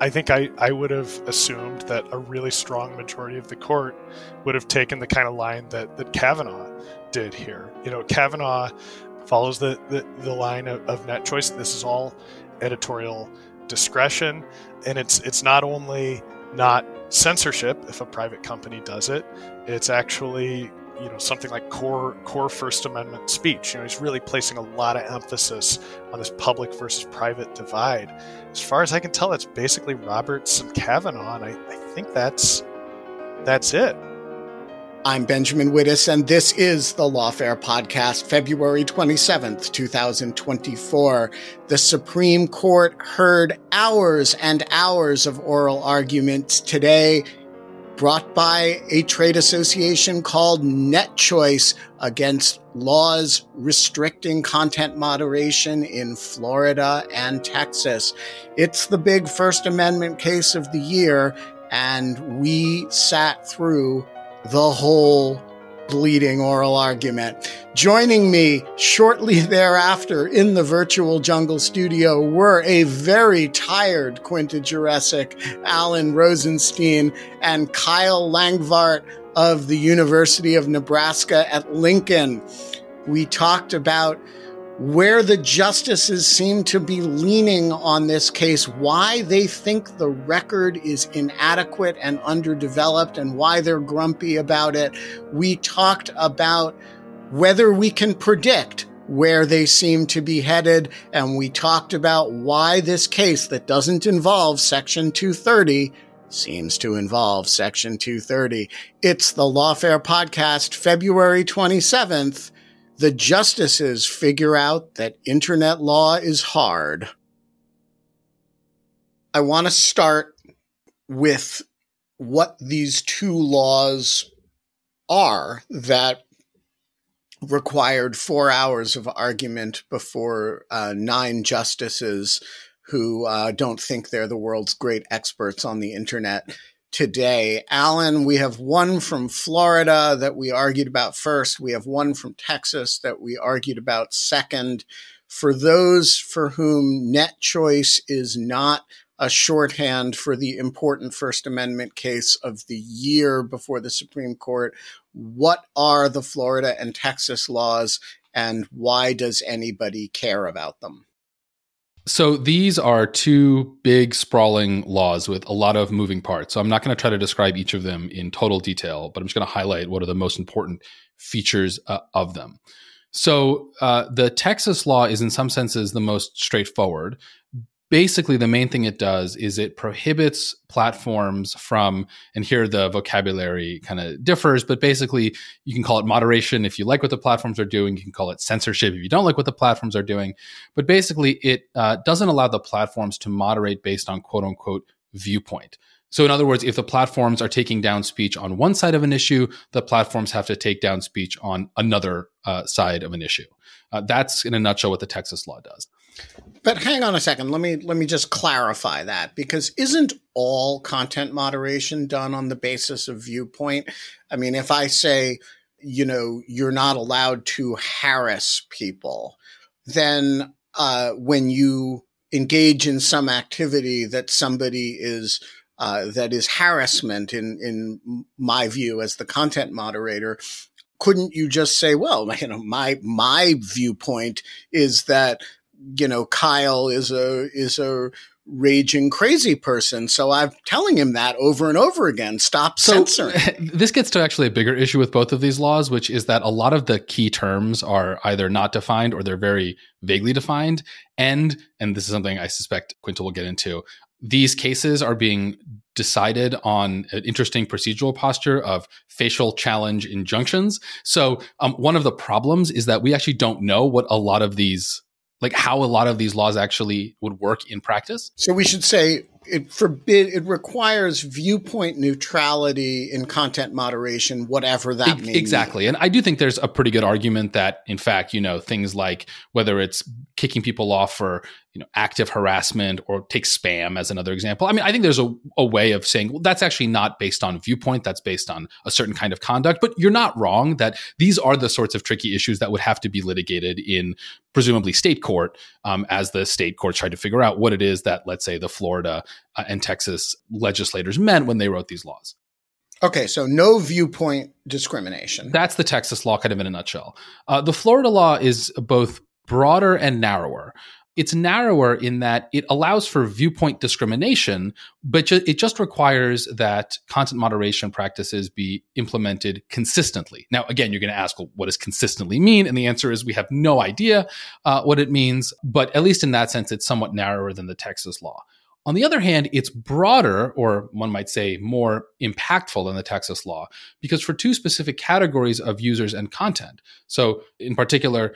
I think I, I would have assumed that a really strong majority of the court would have taken the kind of line that, that Kavanaugh did here. You know, Kavanaugh follows the, the, the line of, of NetChoice. This is all editorial discretion. And it's it's not only not censorship if a private company does it, it's actually you know something like core core First Amendment speech. You know, he's really placing a lot of emphasis on this public versus private divide. As far as I can tell, it's basically Roberts and Kavanaugh, and I, I think that's that's it. I'm Benjamin Wittes, and this is the Lawfare Podcast, February 27th, 2024. The Supreme Court heard hours and hours of oral arguments today brought by a trade association called NetChoice against laws restricting content moderation in Florida and Texas. It's the big First Amendment case of the year, and we sat through the whole bleeding oral argument. Joining me shortly thereafter in the virtual jungle studio were a very tired Quinta Jurecic, Alan Rozenshtein, and Kyle Langvardt of the University of Nebraska at Lincoln. We talked about where the justices seem to be leaning on this case, why they think the record is inadequate and underdeveloped, and why they're grumpy about it. We talked about whether we can predict where they seem to be headed, and we talked about why this case that doesn't involve Section 230 seems to involve Section 230. It's the Lawfare Podcast, February 27th the justices figure out that internet law is hard. I want to start with what these two laws are that required four hours of argument before uh, nine justices who uh, don't think they're the world's great experts on the internet today. Alan, we have one from Florida that we argued about first. We have one from Texas that we argued about second. For those for whom NetChoice is not a shorthand for the important First Amendment case of the year before the Supreme Court, what are the Florida and Texas laws and why does anybody care about them? So these are two big sprawling laws with a lot of moving parts. So I'm not going to try to describe each of them in total detail, but I'm just going to highlight what are the most important features uh, of them. So uh, the Texas law is in some senses the most straightforward basically the main thing it does is it prohibits platforms from and here the vocabulary kind of differs but basically you can call it moderation if you like what the platforms are doing you can call it censorship if you don't like what the platforms are doing but basically it uh, doesn't allow the platforms to moderate based on quote unquote viewpoint. So in other words if the platforms are taking down speech on one side of an issue the platforms have to take down speech on another uh, side of an issue. Uh, that's in a nutshell what the texas law does but hang on a second. Let me let me just clarify that because isn't all content moderation done on the basis of viewpoint? I mean, if I say, you know, you're not allowed to harass people, then uh, when you engage in some activity that somebody is uh, that is harassment in in my view as the content moderator, couldn't you just say, well, you know, my my viewpoint is that you know Kyle is a is a raging crazy person. So I'm telling him that over and over again. Stop so, censoring. This gets to actually a bigger issue with both of these laws, which is that a lot of the key terms are either not defined or they're very vaguely defined. And, and this is something I suspect Quinta will get into, these cases are being decided on an interesting procedural posture of facial challenge injunctions. So um, one of the problems is that we actually don't know what a lot of these like how a lot of these laws actually would work in practice. So we should say it forbid it requires viewpoint neutrality in content moderation whatever that means exactly. And i do think there's a pretty good argument that in fact you know things like whether it's kicking people off for you know active harassment or take spam as another example. I mean i think there's a, a way of saying well that's actually not based on viewpoint. That's based on a certain kind of conduct. But you're not wrong that these are the sorts of tricky issues that would have to be litigated in presumably state court um, as the state courts try to figure out what it is that let's say the florida uh, and texas legislators meant when they wrote these laws Okay, so no viewpoint discrimination. That's the Texas law, kind of in a nutshell. Uh, the Florida law is both broader and narrower. It's narrower in that it allows for viewpoint discrimination, but ju- it just requires that content moderation practices be implemented consistently. Now, again, you're going to ask, well, what does consistently mean? And the answer is we have no idea uh, what it means, but at least in that sense, it's somewhat narrower than the Texas law. On the other hand, it's broader, or one might say more impactful than the Texas law, because for two specific categories of users and content. So, in particular,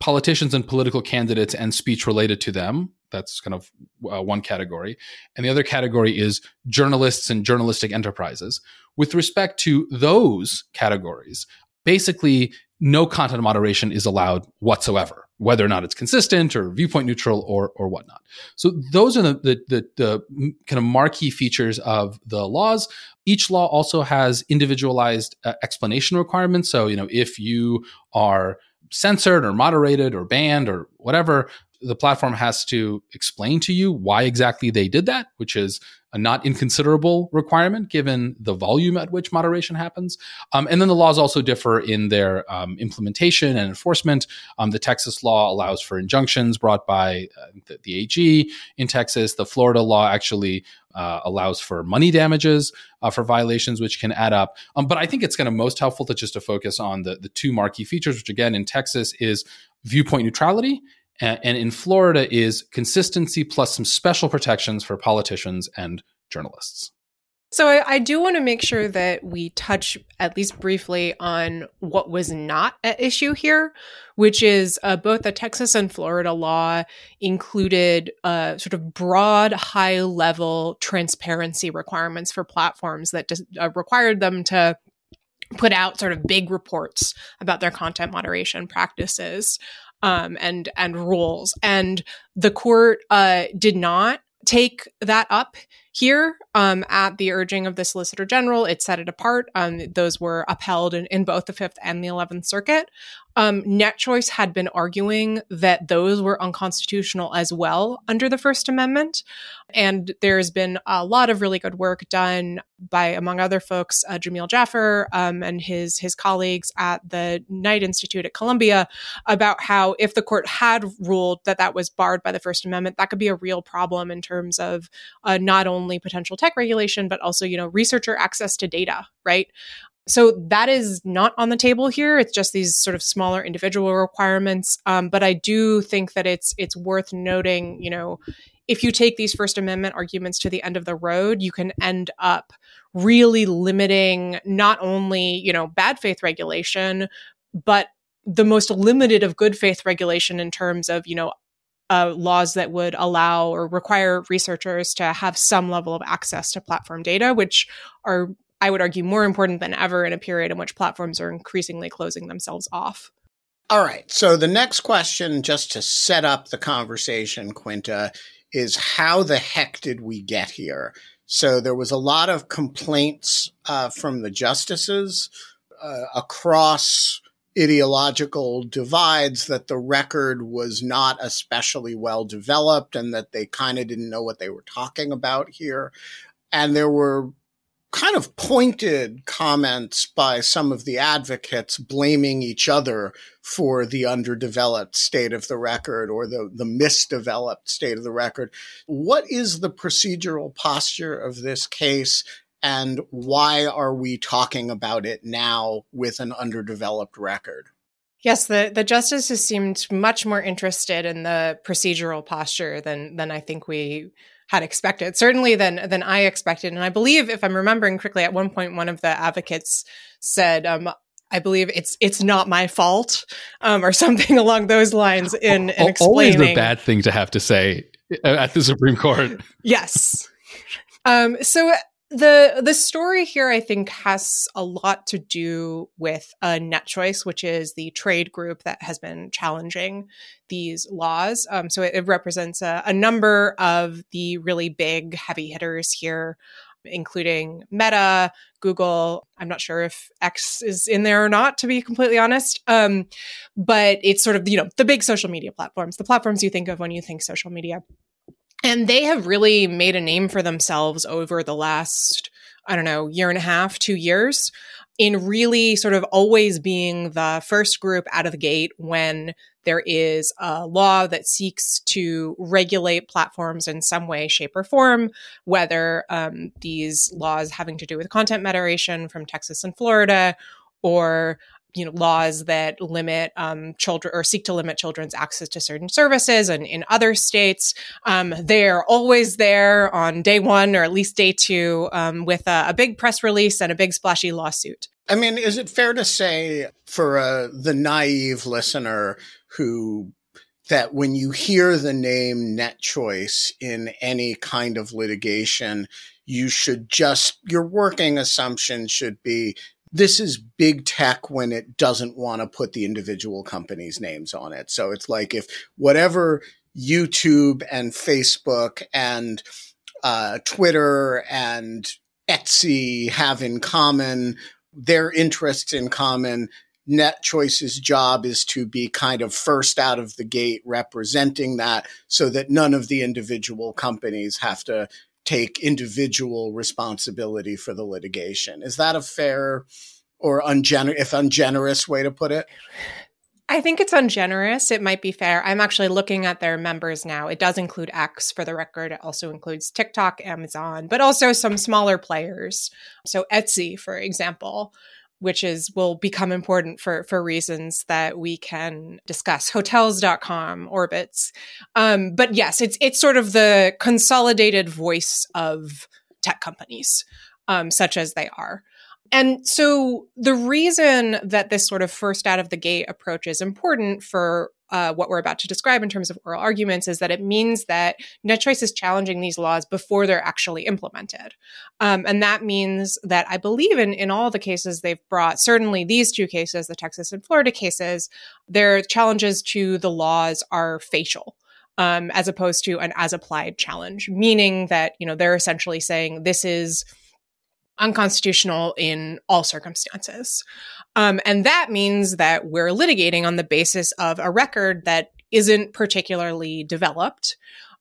politicians and political candidates and speech related to them. That's kind of uh, one category. And the other category is journalists and journalistic enterprises. With respect to those categories, basically no content moderation is allowed whatsoever, whether or not it's consistent or viewpoint neutral or or whatnot. So those are the the, the, the kind of marquee features of the laws. Each law also has individualized uh, explanation requirements. So you know if you are censored or moderated or banned or whatever, the platform has to explain to you why exactly they did that, which is a not inconsiderable requirement given the volume at which moderation happens. Um, and then the laws also differ in their um, implementation and enforcement. Um, the Texas law allows for injunctions brought by uh, the, the, AG in Texas. The Florida law actually uh, allows for money damages uh, for violations, which can add up. Um, but I think it's kind of most helpful to just to focus on the, the two marquee features, which again in Texas is viewpoint neutrality and in Florida is consistency plus some special protections for politicians and journalists. So I, I, do want to make sure that we touch at least briefly on what was not at issue here, which is uh, both the Texas and Florida law included uh, sort of broad, high level transparency requirements for platforms that just, uh, required them to put out sort of big reports about their content moderation practices um, and and rules. And the court uh, did not take that up here um, at the urging of the Solicitor General. It set it apart. Um, those were upheld in, in, both the Fifth and the Eleventh Circuit. Um, NetChoice had been arguing that those were unconstitutional as well under the First Amendment. And there's been a lot of really good work done by, among other folks, uh, Jameel Jaffer um, and his his colleagues at the Knight Institute at Columbia about how if the court had ruled that that was barred by the First Amendment, that could be a real problem in terms of uh, not only potential tech regulation, but also you know researcher access to data, right? So that is not on the table here. It's just these sort of smaller individual requirements. Um, but I do think that it's it's worth noting, you know, if you take these First Amendment arguments to the end of the road, you can end up really limiting not only you know bad faith regulation, but the most limited of good faith regulation in terms of you know uh, laws that would allow or require researchers to have some level of access to platform data, which are I would argue, more important than ever in a period in which platforms are increasingly closing themselves off. All right. So the next question, just to set up the conversation, Quinta, is how the heck did we get here? So there was a lot of complaints uh, from the justices uh, across ideological divides that the record was not especially well developed and that they kind of didn't know what they were talking about here. And there were kind of pointed comments by some of the advocates blaming each other for the underdeveloped state of the record or the, the misdeveloped state of the record. What is the procedural posture of this case and why are we talking about it now with an underdeveloped record? Yes, the, the justices seemed much more interested in the procedural posture than than I think we had expected, certainly than than I expected. And I believe, if I'm remembering correctly, at one point one of the advocates said, um, I believe it's it's not my fault, um, or something along those lines. In, in explaining, always the bad thing to have to say at the Supreme Court. yes. Um, so the the story here i think has a lot to do with uh, NetChoice which is the trade group that has been challenging these laws. Um, so it, it represents a, a, number of the really big heavy hitters here including meta google. I'm not sure if x is in there or not to be completely honest. Um, but it's sort of you know the big social media platforms the platforms you think of when you think social media and they have really made a name for themselves over the last, I don't know, year and a half, two years in really sort of always being the first group out of the gate when there is a law that seeks to regulate platforms in some way, shape, or form, whether um, these laws having to do with content moderation from Texas and Florida or you know laws that limit um, children or seek to limit children's access to certain services and in other states. Um, they're always there on day one or at least day two um, with a, a, big press release and a big splashy lawsuit. I mean is it fair to say for uh, the naive listener who that when you hear the name NetChoice in any kind of litigation you should just your working assumption should be this is big tech when it doesn't want to put the individual companies' names on it. So it's like if whatever YouTube and Facebook and uh, Twitter and Etsy have in common, their interests in common, NetChoice's job is to be kind of first out of the gate representing that so that none of the individual companies have to take individual responsibility for the litigation. Is that a fair or ungenerous, if ungenerous way to put it? I think it's ungenerous. It might be fair. I'm actually looking at their members now. It does include X for the record. It also includes TikTok, Amazon, but also some smaller players. So Etsy, for example, which is will become important for for reasons that we can discuss. Hotels.com orbitz. Um, but yes it's it's sort of the consolidated voice of tech companies um, such as they are. And so the reason that this sort of first out of the gate approach is important for uh, what we're about to describe in terms of oral arguments is that it means that NetChoice is challenging these laws before they're actually implemented. Um, and that means that I believe in, in all the cases they've brought, certainly these two cases, the Texas and Florida cases, their challenges to the laws are facial. Um, as opposed to an as applied challenge, meaning that, you know, they're essentially saying this is unconstitutional in all circumstances. Um, and that means that we're litigating on the basis of a record that isn't particularly developed,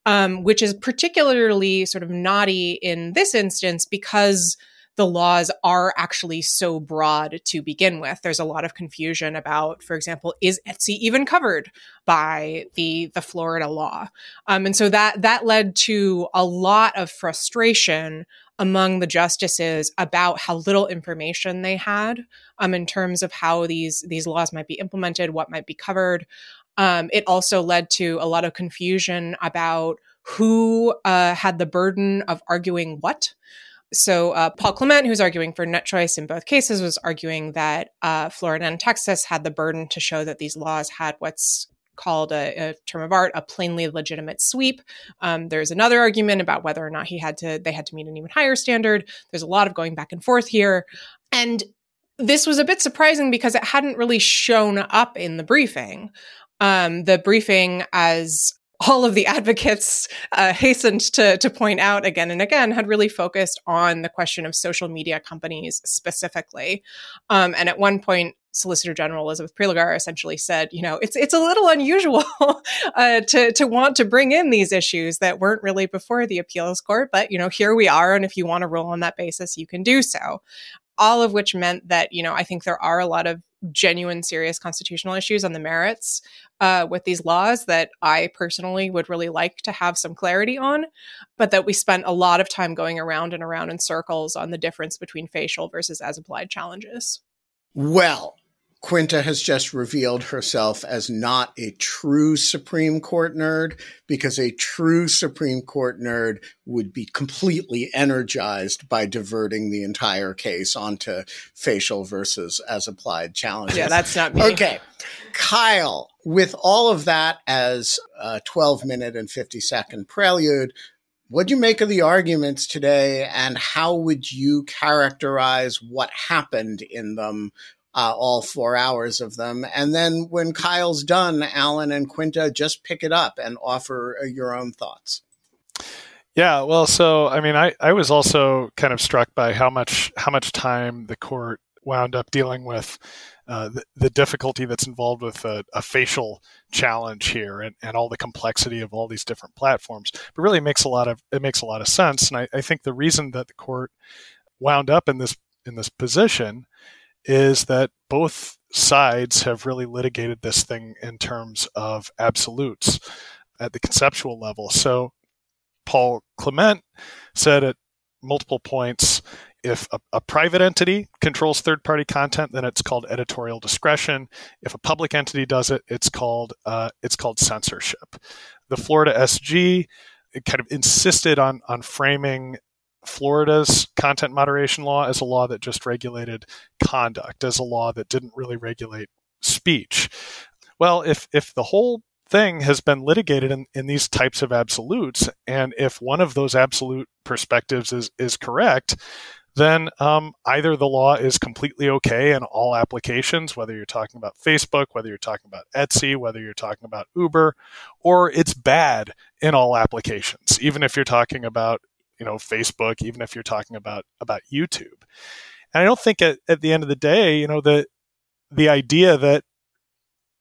um, which is particularly sort of naughty in this instance because the laws are actually so broad to begin with. There's a lot of confusion about, for example, is Etsy even covered by the the Florida law? Um, and so that that led to a lot of frustration among the justices about how little information they had um, in terms of how these these laws might be implemented, what might be covered. Um, it also led to a lot of confusion about who uh, had the burden of arguing what. So uh, Paul Clement, who's arguing for NetChoice in both cases, was arguing that uh, Florida and Texas had the burden to show that these laws had what's called a, a, term of art a plainly legitimate sweep. Um, there's another argument about whether or not he had to they had to meet an even higher standard. There's a lot of going back and forth here, and this was a bit surprising because it hadn't really shown up in the briefing. Um, the briefing, as all of the advocates uh, hastened to, to point out again and again had really focused on the question of social media companies specifically. Um, and at one point, Solicitor General Elizabeth Prelogar essentially said, you know, it's it's a little unusual uh, to to want to bring in these issues that weren't really before the appeals court, but you know, here we are, and if you want to rule on that basis, you can do so. All of which meant that you know, I think there are a lot of genuine, serious constitutional issues on the merits uh, with these laws that I personally would really like to have some clarity on, but that we spent a lot of time going around and around in circles on the difference between facial versus as applied challenges. Well, Quinta has just revealed herself as not a true Supreme Court nerd because a true Supreme Court nerd would be completely energized by diverting the entire case onto facial versus as applied challenges. Yeah, that's not me. Okay. Kyle, with all of that as a 12 minute and 50 second prelude, what do you make of the arguments today and how would you characterize what happened in them uh, all four hours of them. And then when Kyle's done, Alan and Quinta just pick it up and offer uh, your own thoughts. Yeah, well, so I mean, I, I was also kind of struck by how much how much time the court wound up dealing with uh, the, the, difficulty that's involved with a, a, facial challenge here and, and all the complexity of all these different platforms. But really, makes a lot of it makes a lot of sense, and I, I think the reason that the court wound up in this in this position is that both sides have really litigated this thing in terms of absolutes at the conceptual level. So Paul Clement said at multiple points if a, a, private entity controls third party content, then it's called editorial discretion. If a public entity does it, it's called uh, it's called censorship. The Florida SG kind of insisted on on framing Florida's content moderation law as a law that just regulated conduct, as a law that didn't really regulate speech. Well, if if the whole thing has been litigated in, in these types of absolutes, and if one of those absolute perspectives is is correct, then um, either the law is completely okay in all applications, whether you're talking about Facebook, whether you're talking about Etsy, whether you're talking about Uber, or it's bad in all applications, even if you're talking about you know Facebook, even if you're talking about about YouTube. And I don't think at, at the end of the day, you know, the the idea that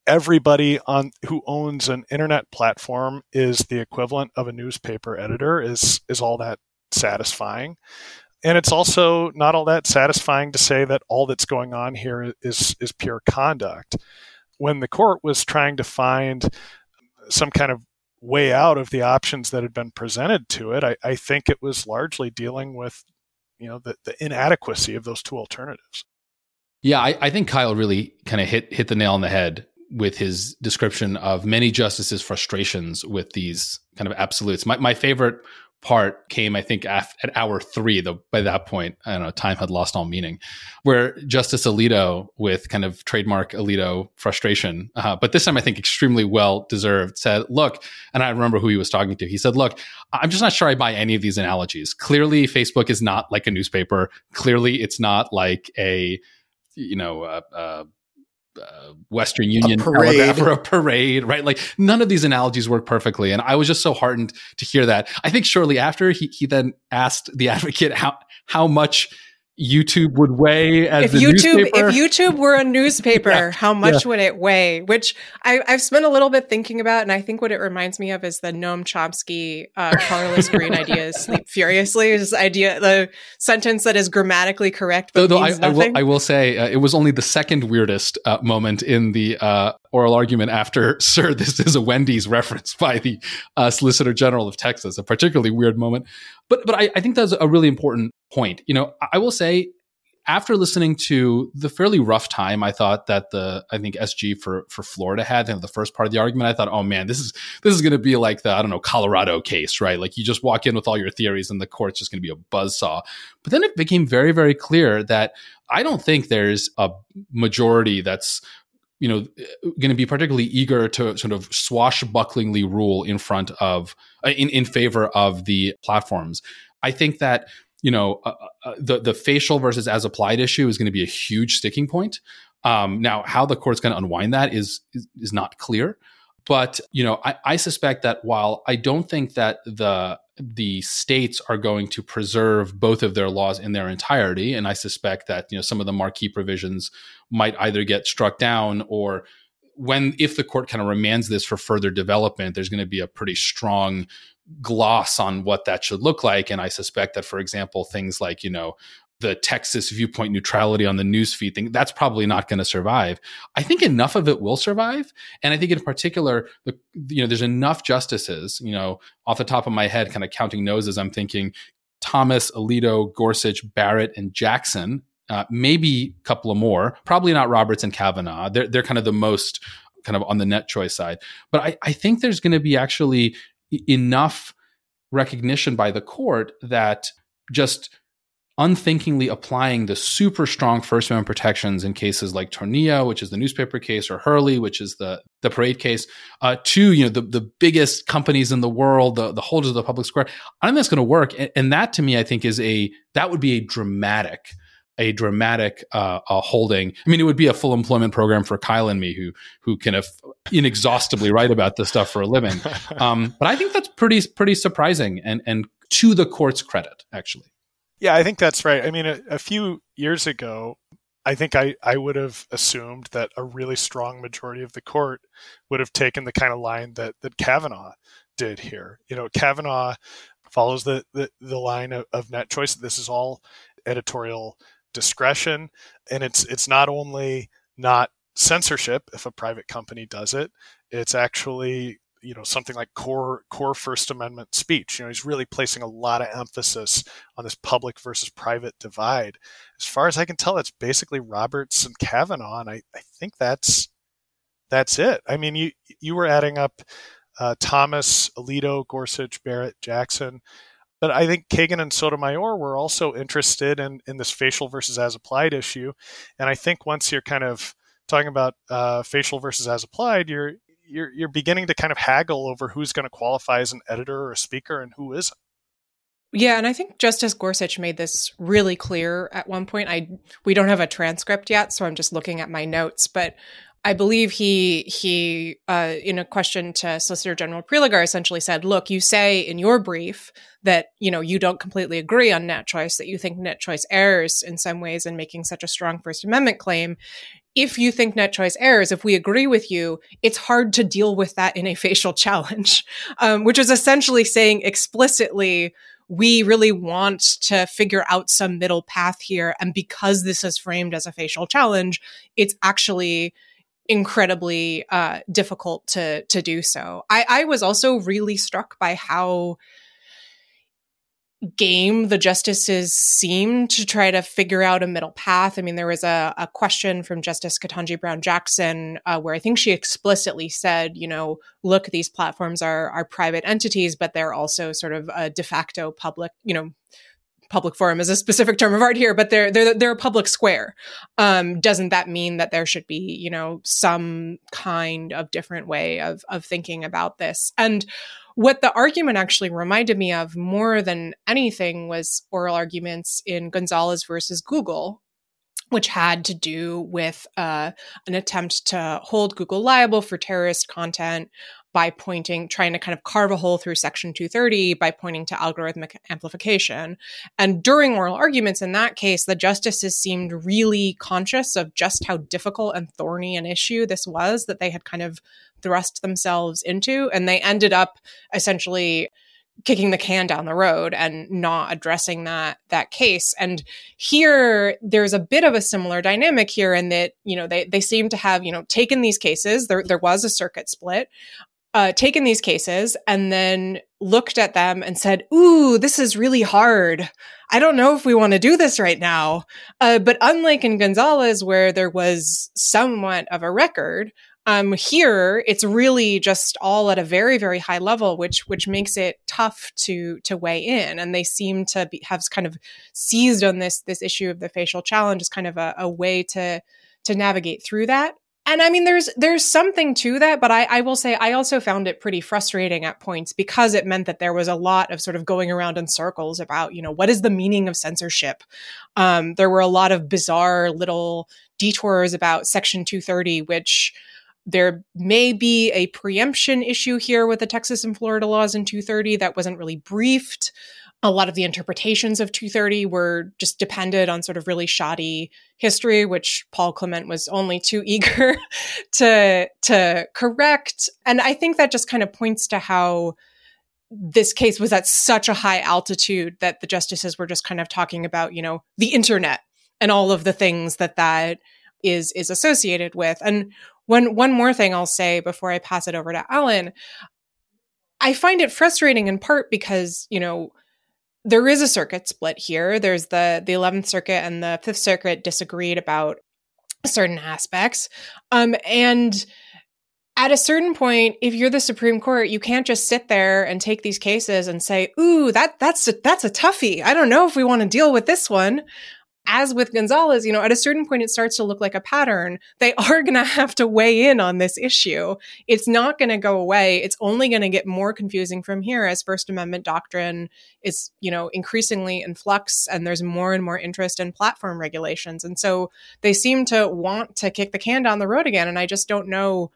everybody on who owns an internet platform is the equivalent of a newspaper editor is is all that satisfying. And it's also not all that satisfying to say that all that's going on here is is pure conduct. When the court was trying to find some kind of way out of the options that had been presented to it, I, I think it was largely dealing with, you know, the, the inadequacy of those two alternatives. Yeah, I, I think Kyle really kind of hit hit the nail on the head with his description of many justices' frustrations with these kind of absolutes. My my favorite part came, I think, at hour three. Though by that point, I don't know, time had lost all meaning. Where Justice Alito, with kind of trademark Alito frustration, uh, but this time I think extremely well deserved, said, "Look," and I remember who he was talking to. He said, "Look, I'm just not sure I buy any of these analogies. Clearly, Facebook is not like a newspaper. Clearly, it's not like a." You know, uh, uh, uh, Western Union parade. or a parade, right? Like none of these analogies work perfectly. And I was just so heartened to hear that. I think shortly after he, he then asked the advocate how, how much YouTube would weigh as if YouTube newspaper. if YouTube were a newspaper, yeah. how much yeah. would it weigh? Which I, have spent a little bit thinking about, and I think what it reminds me of is the Noam Chomsky uh, colorless green ideas sleep furiously. Is idea the sentence that is grammatically correct but though, means though I, nothing. I, will, I will say uh, it was only the second weirdest uh, moment in the uh, oral argument after "Sir, this is a Wendy's" reference by the uh, Solicitor General of Texas. A particularly weird moment, but but I, I think that's a really important point. You know, I will say after listening to the fairly rough time I thought that the I think SG for for Florida had the first part of the argument, I thought, oh man, this is this is going to be like the I don't know Colorado case, right? Like you just walk in with all your theories and the court's just going to be a buzz saw. But then it became very very clear that I don't think there's a majority that's you know going to be particularly eager to sort of swashbucklingly rule in front of in in favor of the platforms. I think that you know, uh, uh, the the facial versus as applied issue is going to be a huge sticking point. Um, now, how the court's going to unwind that is, is, is not clear, but you know, I, I suspect that while I don't think that the the states are going to preserve both of their laws in their entirety, and I suspect that you know some of the marquee provisions might either get struck down or when if the court kind of remands this for further development, there's going to be a pretty strong gloss on what that should look like. And I suspect that, for example, things like, you know, the Texas viewpoint neutrality on the newsfeed thing, that's probably not going to survive. I think enough of it will survive. And I think in particular, the, you know, there's enough justices, you know, off the top of my head, kind of counting noses, I'm thinking Thomas, Alito, Gorsuch, Barrett, and Jackson, uh, maybe a couple of more, probably not Roberts and Kavanaugh. They're, they're kind of the most kind of on the NetChoice side. But I, I think there's going to be actually enough recognition by the court that just unthinkingly applying the super strong First Amendment protections in cases like Tornillo, which is the newspaper case, or Hurley, which is the the parade case, uh, to you know the the biggest companies in the world, the the holders of the public square. I think that's going to work, and, and, that to me, I think is a that would be a dramatic a dramatic uh, uh, holding. I mean, it would be a full employment program for Kyle and me, who who can have inexhaustibly write about this stuff for a living. Um, but I think that's pretty pretty surprising, and and to the court's credit, actually. Yeah, I think that's right. I mean, a, a few years ago, I think I, I would have assumed that a really strong majority of the court would have taken the kind of line that, that Kavanaugh did here. You know, Kavanaugh follows the, the, the line of, of NetChoice. This is all editorial discretion and it's it's not only not censorship if a private company does it it's actually you know something like core core first amendment speech. You know he's really placing a lot of emphasis on this public versus private divide. As far as i can tell that's basically roberts and kavanaugh and i, I think that's that's it. I mean you you were adding up uh, thomas alito gorsuch barrett jackson but I think Kagan and Sotomayor were also interested in, in this facial versus as applied issue. And I think once you're kind of talking about uh, facial versus as applied, you're, you're, you're beginning to kind of haggle over who's going to qualify as an editor or a speaker and who isn't. Yeah, and I think Justice Gorsuch made this really clear at one point. I we don't have a transcript yet, so I'm just looking at my notes, but I believe he he uh, in a question to Solicitor General Prelogar essentially said, "Look, you say in your brief that you know you don't completely agree on NetChoice, that you think NetChoice errs in some ways in making such a strong First Amendment claim. If you think NetChoice errors, if we agree with you, it's hard to deal with that in a facial challenge, um, which is essentially saying explicitly." we really want to figure out some middle path here. And because this is framed as a facial challenge, it's actually incredibly uh, difficult to to do so. I, I was also really struck by how game the justices seemed to try to figure out a middle path. I mean, there was a, a question from Justice Ketanji Brown Jackson uh, where I think she explicitly said, you know, look, these platforms are are private entities, but they're also sort of a de facto public, you know, public forum is a specific term of art here, but they're they're they're a public square. Um, doesn't that mean that there should be you know some kind of different way of of thinking about this? And what the argument actually reminded me of more than anything was oral arguments in Gonzalez versus Google, which had to do with uh, an attempt to hold Google liable for terrorist content by pointing, trying to kind of carve a hole through Section 230 by pointing to algorithmic amplification. And during oral arguments in that case, the justices seemed really conscious of just how difficult and thorny an issue this was that they had kind of thrust themselves into. And they ended up essentially kicking the can down the road and not addressing that that case and here there's a bit of a similar dynamic here in that you know they they seem to have you know taken these cases there there was a circuit split uh, taken these cases and then looked at them and said, Ooh, this is really hard. I don't know if we want to do this right now. Uh, but unlike in Gonzalez, where there was somewhat of a record, um, here it's really just all at a very, very high level, which which makes it tough to to weigh in. And they seem to be, have kind of seized on this this issue of the facial challenge as kind of a, a way to to navigate through that and I mean, there's there's something to that, but I, I will say I also found it pretty frustrating at points because it meant that there was a lot of sort of going around in circles about, you know, what is the meaning of censorship? Um, there were a lot of bizarre little detours about Section 230, which there may be a preemption issue here with the Texas and Florida laws in 230 that wasn't really briefed. A lot of the interpretations of 230 were just depended on sort of really shoddy history, which Paul Clement was only too eager to to correct. And I think that just kind of points to how this case was at such a high altitude that the justices were just kind of talking about, you know, the internet and all of the things that that is is associated with. And one one more thing I'll say before I pass it over to Alan, I find it frustrating in part because you know there is a circuit split here. There's the the 11th Circuit and the Fifth Circuit disagreed about certain aspects, um, and at a certain point, if you're the Supreme Court, you can't just sit there and take these cases and say, "Ooh, that that's a, that's a toughie. I don't know if we want to deal with this one." As with Gonzalez, you know, at a certain point, it starts to look like a pattern. They are going to have to weigh in on this issue. It's not going to go away. It's only going to get more confusing from here as First Amendment doctrine is, you know, increasingly in flux and there's more and more interest in platform regulations. And so they seem to want to kick the can down the road again. And I just don't know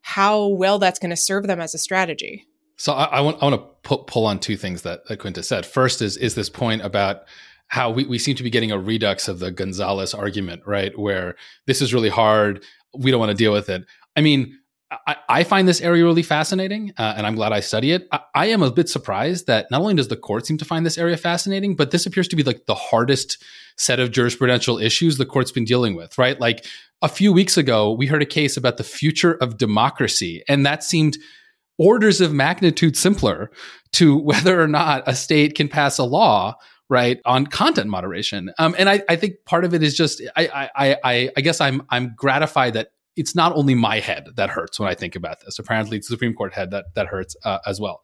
how well that's going to serve them as a strategy. So I, I want I want to pu- pull on two things that, that Quinta said. First is is this point about how we, we seem to be getting a redux of the Gonzalez argument, right? Where this is really hard. We don't want to deal with it. I mean, I, I find this area really fascinating, uh, and I'm glad I study it. I, I, am a bit surprised that not only does the court seem to find this area fascinating, but this appears to be like the hardest set of jurisprudential issues the court's been dealing with, right? Like a few weeks ago, we heard a case about the future of democracy, and that seemed orders of magnitude simpler to whether or not a state can pass a law right on content moderation. Um, and I, I think part of it is just I, I i i guess i'm i'm gratified that it's not only my head that hurts when i think about this. Apparently it's the supreme court head that that hurts uh, as well.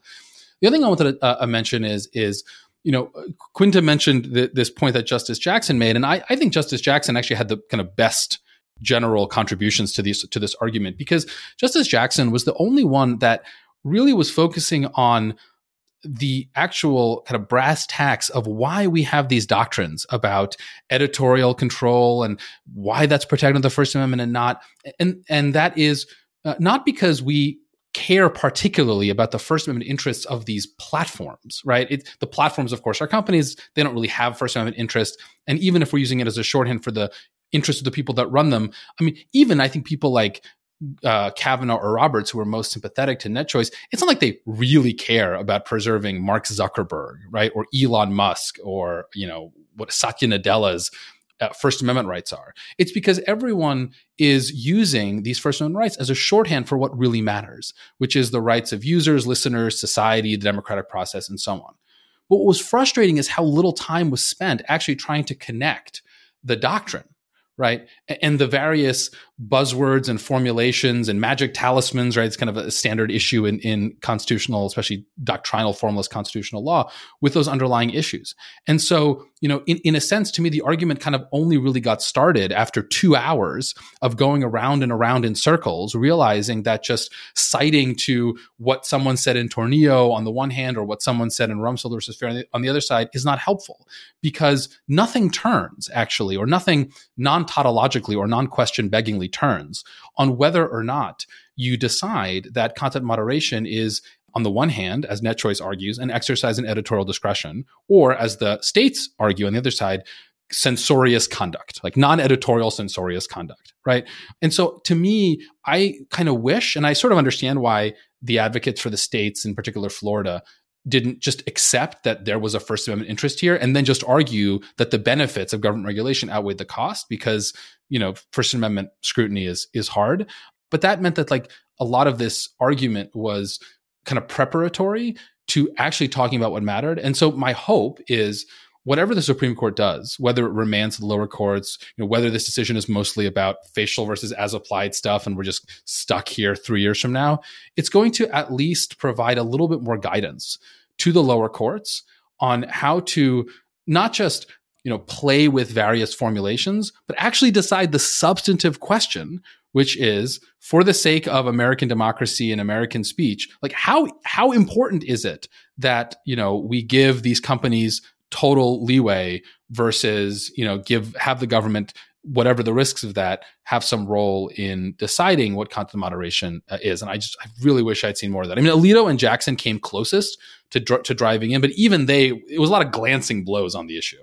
The other thing i wanted to uh, mention is is you know quinta mentioned th- this point that justice jackson made and I, I think justice jackson actually had the kind of best general contributions to these to this argument because justice jackson was the only one that really was focusing on the actual kind of brass tacks of why we have these doctrines about editorial control and why that's protected in the First Amendment and not. And, and that is uh, not because we care particularly about the First Amendment interests of these platforms, right? It, the platforms, of course, are companies. They don't really have First Amendment interest. And even if we're using it as a shorthand for the interests of the people that run them, I mean, even I think people like uh, Kavanaugh or Roberts, who are most sympathetic to NetChoice, it's not like they really care about preserving Mark Zuckerberg, right, or Elon Musk, or you know what Satya Nadella's uh, First Amendment rights are. It's because everyone is using these First Amendment rights as a shorthand for what really matters, which is the rights of users, listeners, society, the democratic process, and so on. But what was frustrating is how little time was spent actually trying to connect the doctrine right? And the various buzzwords and formulations and magic talismans, right? It's kind of a standard issue in, in constitutional, especially doctrinal formalist constitutional law with those underlying issues. And so, you know, in, in a sense, to me, the argument kind of only really got started after two hours of going around and around in circles, realizing that just citing to what someone said in Tornillo on the one hand or what someone said in Rumsfeld versus Fair on the, other side is not helpful because nothing turns actually, or nothing non tautologically or non question beggingly turns on whether or not you decide that content moderation is on the one hand, as NetChoice argues, an exercise in editorial discretion, or as the states argue on the other side, censorious conduct, like non editorial censorious conduct, right? And so to me, I kind of wish, and I sort of understand why the advocates for the states, in particular Florida, didn't just accept that there was a First Amendment interest here and then just argue that the benefits of government regulation outweighed the cost because, you know, First Amendment scrutiny is is hard. But that meant that like a lot of this argument was kind of preparatory to actually talking about what mattered. And so my hope is whatever the Supreme Court does, whether it remands the lower courts, you know, whether this decision is mostly about facial versus as applied stuff, and we're just stuck here three years from now, it's going to at least provide a little bit more guidance to the lower courts on how to not just you know play with various formulations but actually decide the substantive question which is for the sake of american democracy and american speech like how how important is it that you know we give these companies total leeway versus you know give have the government whatever the risks of that, have some role in deciding what content moderation uh, is. And I just, I really wish I'd seen more of that. I mean, Alito and Jackson came closest to dr- to driving in, but even they, it was a lot of glancing blows on the issue.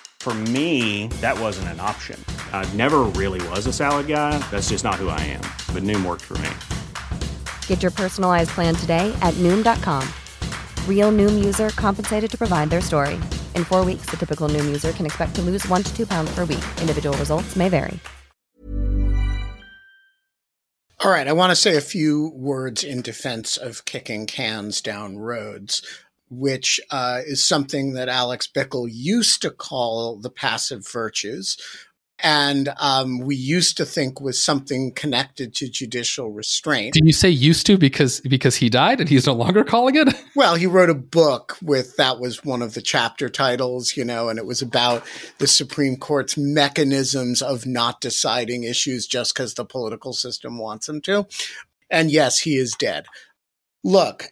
For me, that wasn't an option. I never really was a salad guy. That's just not who I am. But Noom worked for me. Get your personalized plan today at Noom.com. Real Noom user compensated to provide their story. In four weeks, the typical Noom user can expect to lose one to two pounds per week. Individual results may vary. All right, I want to say a few words in defense of kicking cans down roads which uh, is something that Alex Bickel used to call the passive virtues. And um, we used to think was something connected to judicial restraint. Did you say used to because because he died and he's no longer calling it? Well, he wrote a book with that was one of the chapter titles, you know, and it was about the Supreme Court's mechanisms of not deciding issues just because the political system wants them to. And yes, he is dead. Look,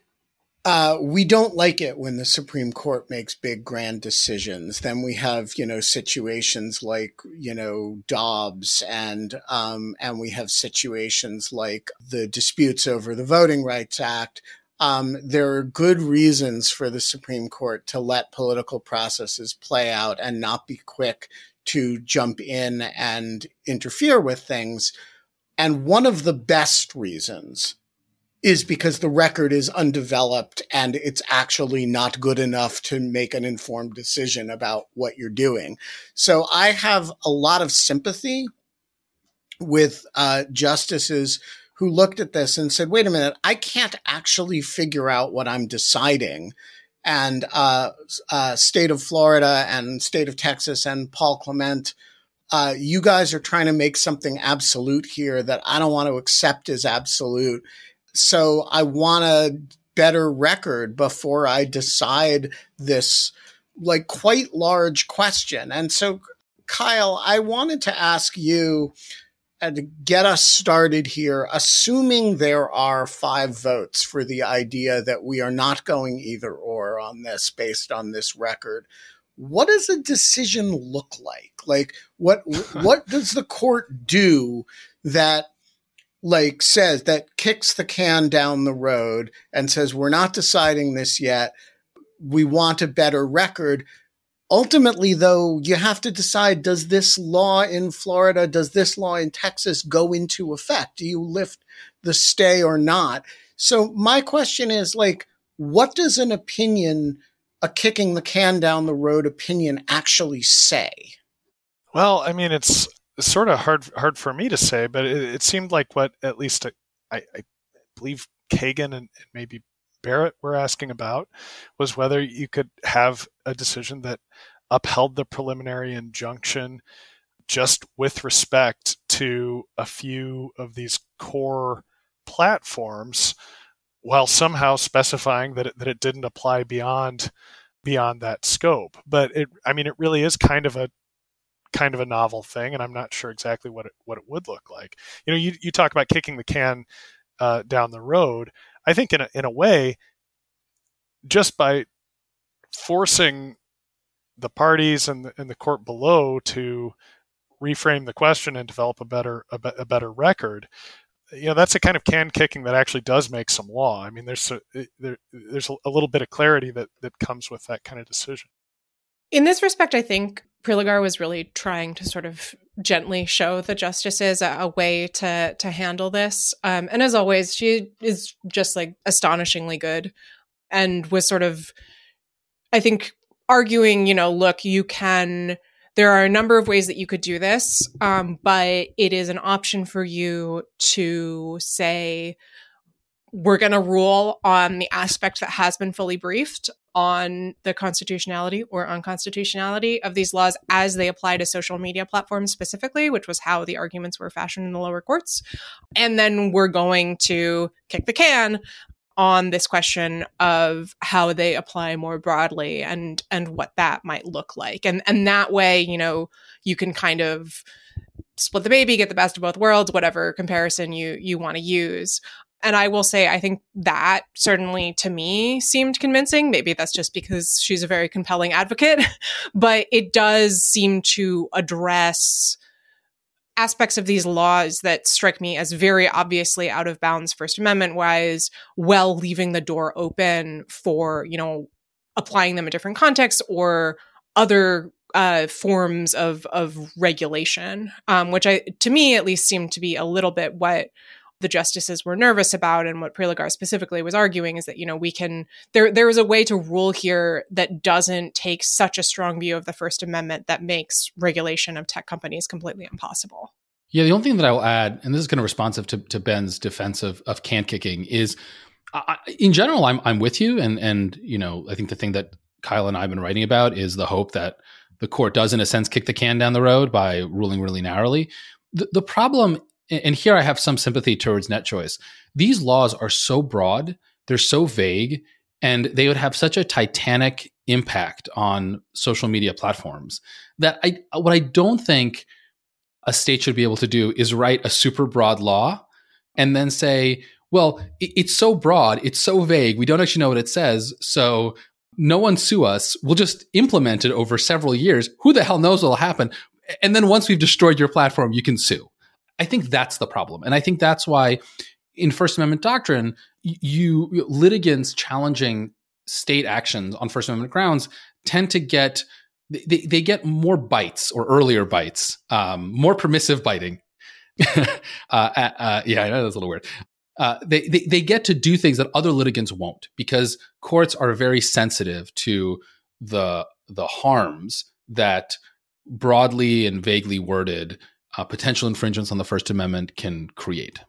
uh, we don't like it when the Supreme Court makes big, grand decisions. Then we have, you know, situations like, you know, Dobbs, and um, and we have situations like the disputes over the Voting Rights Act. Um, there are good reasons for the Supreme Court to let political processes play out and not be quick to jump in and interfere with things. And one of the best reasons is because the record is undeveloped and it's actually not good enough to make an informed decision about what you're doing. So I have a lot of sympathy with uh, justices who looked at this and said, wait a minute, I can't actually figure out what I'm deciding. And uh, uh, state of Florida and state of Texas and Paul Clement, uh, you guys are trying to make something absolute here that I don't want to accept as absolute so I want a better record before I decide this like quite large question. And so, Kyle, I wanted to ask you and to get us started here, assuming there are five votes for the idea that we are not going either or on this based on this record. What does a decision look like? Like what what does the court do that like says that kicks the can down the road and says we're not deciding this yet. We want a better record. Ultimately though you have to decide does this law in Florida does this law in Texas go into effect? Do you lift the stay or not? So my question is like what does an opinion a kicking the can down the road opinion actually say? Well i mean it's it's sort of hard hard for me to say, but it, it seemed like what at least I, I believe Kagan and, and maybe Barrett were asking about was whether you could have a decision that upheld the preliminary injunction just with respect to a few of these core platforms while somehow specifying that it, that it didn't apply beyond beyond that scope. But it i mean it really is kind of a kind of a novel thing, and I'm not sure exactly what it what it would look like. You know, you you talk about kicking the can uh, down the road. I think in a in a way, just by forcing the parties and the, and the court below to reframe the question and develop a better a, be, a better record, you know that's a kind of can kicking that actually does make some law. I mean, there's a, there, there's a little bit of clarity that that comes with that kind of decision. In this respect, I think Prelogar was really trying to sort of gently show the justices a, a way to to handle this. Um, and as always, she is just like astonishingly good, and was sort of, I think, arguing, you know, look, you can. There are a number of ways that you could do this, um, but it is an option for you to say, we're going to rule on the aspect that has been fully briefed on the constitutionality or unconstitutionality of these laws as they apply to social media platforms specifically, which was how the arguments were fashioned in the lower courts. And then we're going to kick the can on this question of how they apply more broadly and and what that might look like. And and that way, you know, you can kind of split the baby, get the best of both worlds, whatever comparison you you want to use. And I will say, I think that certainly to me seemed convincing. Maybe that's just because she's a very compelling advocate, but it does seem to address aspects of these laws that strike me as very obviously out of bounds First Amendment wise, while leaving the door open for, you know, applying them in different contexts or other uh, forms of of regulation, um, which I, to me at least, seemed to be a little bit what the justices were nervous about and what Prelogar specifically was arguing is that you know we can there there is a way to rule here that doesn't take such a strong view of the first amendment that makes regulation of tech companies completely impossible. Yeah, the only thing that I will add and this is kind of responsive to, to Ben's defense of of can kicking is I, in general I'm I'm with you and and you know I think the thing that Kyle and I have been writing about is the hope that the court does in a sense kick the can down the road by ruling really narrowly. The, the problem and here I have some sympathy towards NetChoice. These laws are so broad, they're so vague, and they would have such a titanic impact on social media platforms that I what I don't think a state should be able to do is write a super broad law and then say, well, it's so broad, it's so vague, we don't actually know what it says, so no one sue us. We'll just implement it over several years. Who the hell knows what will happen? And then once we've destroyed your platform, you can sue. I think that's the problem. And I think that's why in First Amendment doctrine, you litigants challenging state actions on First Amendment grounds tend to get they, they get more bites or earlier bites, um, more permissive biting. uh, uh, yeah, I know that's a little weird. Uh, they, they they get to do things that other litigants won't because courts are very sensitive to the the harms that broadly and vaguely worded uh, potential infringements on the First Amendment can create.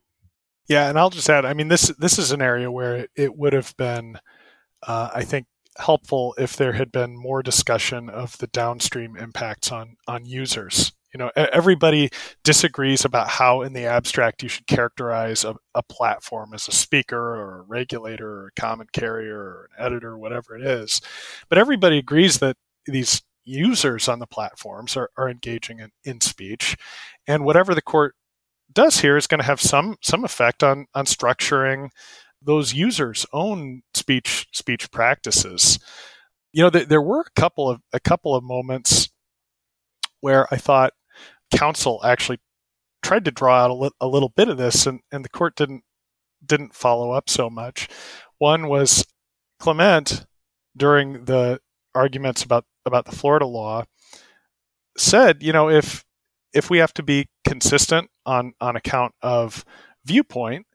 Yeah, and I'll just add. I mean, this this is an area where it, would have been, uh, I think, helpful if there had been more discussion of the downstream impacts on on users. You know, everybody disagrees about how, in the abstract, you should characterize a, a platform as a speaker or a regulator or a common carrier or an editor, whatever it is. But everybody agrees that these users on the platforms are, are engaging in, in speech. And whatever the court does here is going to have some some effect on on structuring those users' own speech speech practices. You know, th- there were a couple of a couple of moments where I thought counsel actually tried to draw out a, li- a little bit of this, and, and the court didn't didn't follow up so much. One was Clement during the arguments about about the Florida law said, you know, if if we have to be consistent on on account of viewpoint,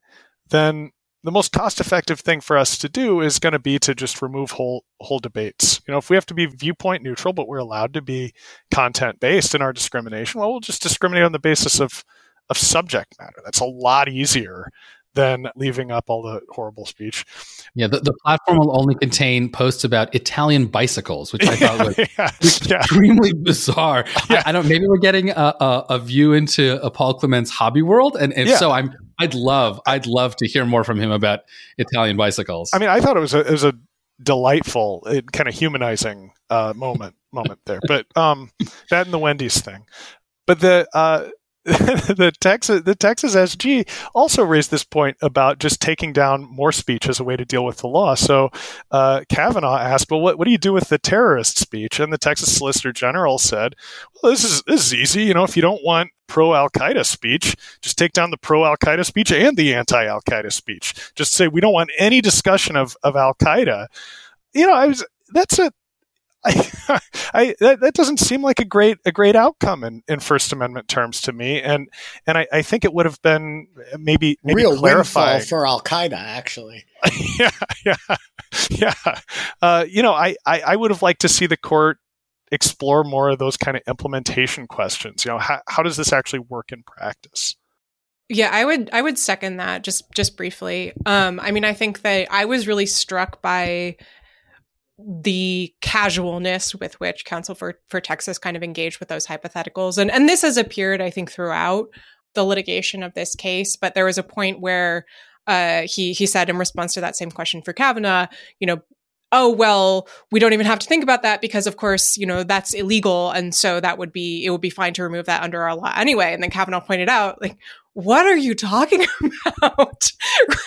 then the most cost effective thing for us to do is going to be to just remove whole whole debates. You know, if we have to be viewpoint neutral, but we're allowed to be content based in our discrimination, well, we'll just discriminate on the basis of of subject matter. That's a lot easier than leaving up all the horrible speech. Yeah, the, the platform will only contain posts about Italian bicycles, which I thought was yeah, extremely yeah. bizarre. Yeah. I, I, don't. Maybe we're getting a, a, a, view into a Paul Clement's hobby world, and if so, I'm. I'd love. I'd love to hear more from him about Italian bicycles. I mean, I thought it was a it was a delightful, kind of humanizing uh, moment moment there. But um, that and the Wendy's thing. But the uh, the Texas the Texas SG also raised this point about just taking down more speech as a way to deal with the law. So uh, Kavanaugh asked, "Well, what, what do you do with the terrorist speech?" And the Texas Solicitor General said, "Well, this is this is easy. You know, if you don't want pro Al Qaeda speech, just take down the pro Al Qaeda speech and the anti Al Qaeda speech. Just say we don't want any discussion of of Al Qaeda." You know, I was that's a I, I that, that, doesn't seem like a great a great outcome in, in First Amendment terms to me, and and I, I think it would have been maybe, maybe real windfall for Al Qaeda, actually. yeah, yeah, yeah. Uh, you know, I, I I would have liked to see the court explore more of those kind of implementation questions. You know, how how does this actually work in practice? Yeah, I would I would second that just just briefly. Um I mean I think that I was really struck by the casualness with which counsel for for Texas kind of engaged with those hypotheticals. And and this has appeared I think throughout the litigation of this case but there was a point where uh, he he said in response to that same question for Kavanaugh, you know, oh well we don't even have to think about that because of course you know that's illegal and so that would be it would be fine to remove that under our law anyway. And then kavanaugh pointed out like what are you talking about?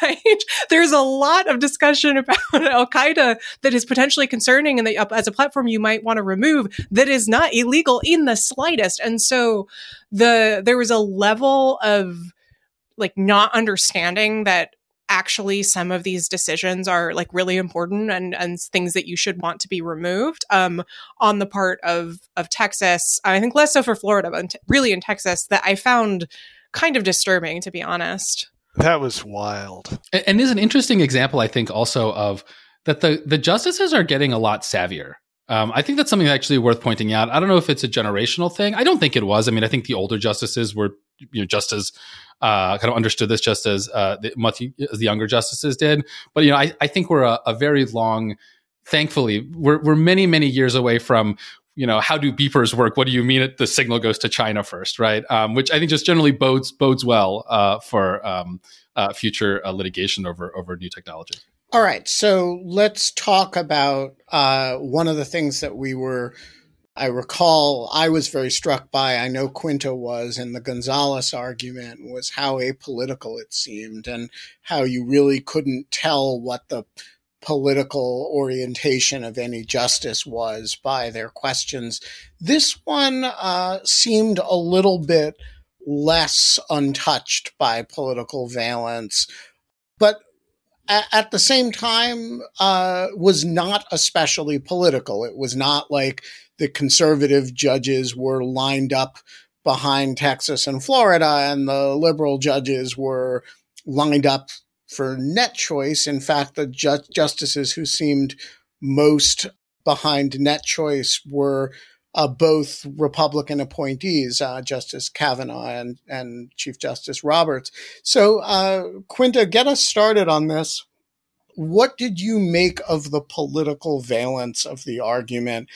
Right? There's a lot of discussion about al-qaeda that is potentially concerning and that as a platform you might want to remove that is not illegal in the slightest. And so the there was a level of like not understanding that actually some of these decisions are like really important and and things that you should want to be removed um on the part of of Texas I think less so for Florida but really in Texas that I found kind of disturbing to be honest that was wild and, and is an interesting example I think also of that the the justices are getting a lot savvier um, I think that's something actually worth pointing out. I don't know if it's a generational thing. I don't think it was. I mean, I think the older justices were, you know, just as uh, kind of understood this just as uh, the, much as the younger justices did. But you know, I, I think we're a, a, very long. Thankfully, we're we're many many years away from you know how do beepers work? What do you mean the signal goes to China first, right? Um, which I think just generally bodes bodes well uh, for um, uh, future uh, litigation over over new technology. All right, so let's talk about uh, one of the things that we were I recall I was very struck by, I know Quinta was, in the Gonzalez argument was how apolitical it seemed and how you really couldn't tell what the political orientation of any justice was by their questions. This one uh, seemed a little bit less untouched by political valence, but at the same time uh, was not especially political. It was not like the conservative judges were lined up behind Texas and Florida, and the liberal judges were lined up for NetChoice. In fact, the ju- justices who seemed most behind NetChoice were uh, both Republican appointees, uh, Justice Kavanaugh and, and Chief Justice Roberts. So, uh, Quinta, get us started on this. What did you make of the political valence of the argument?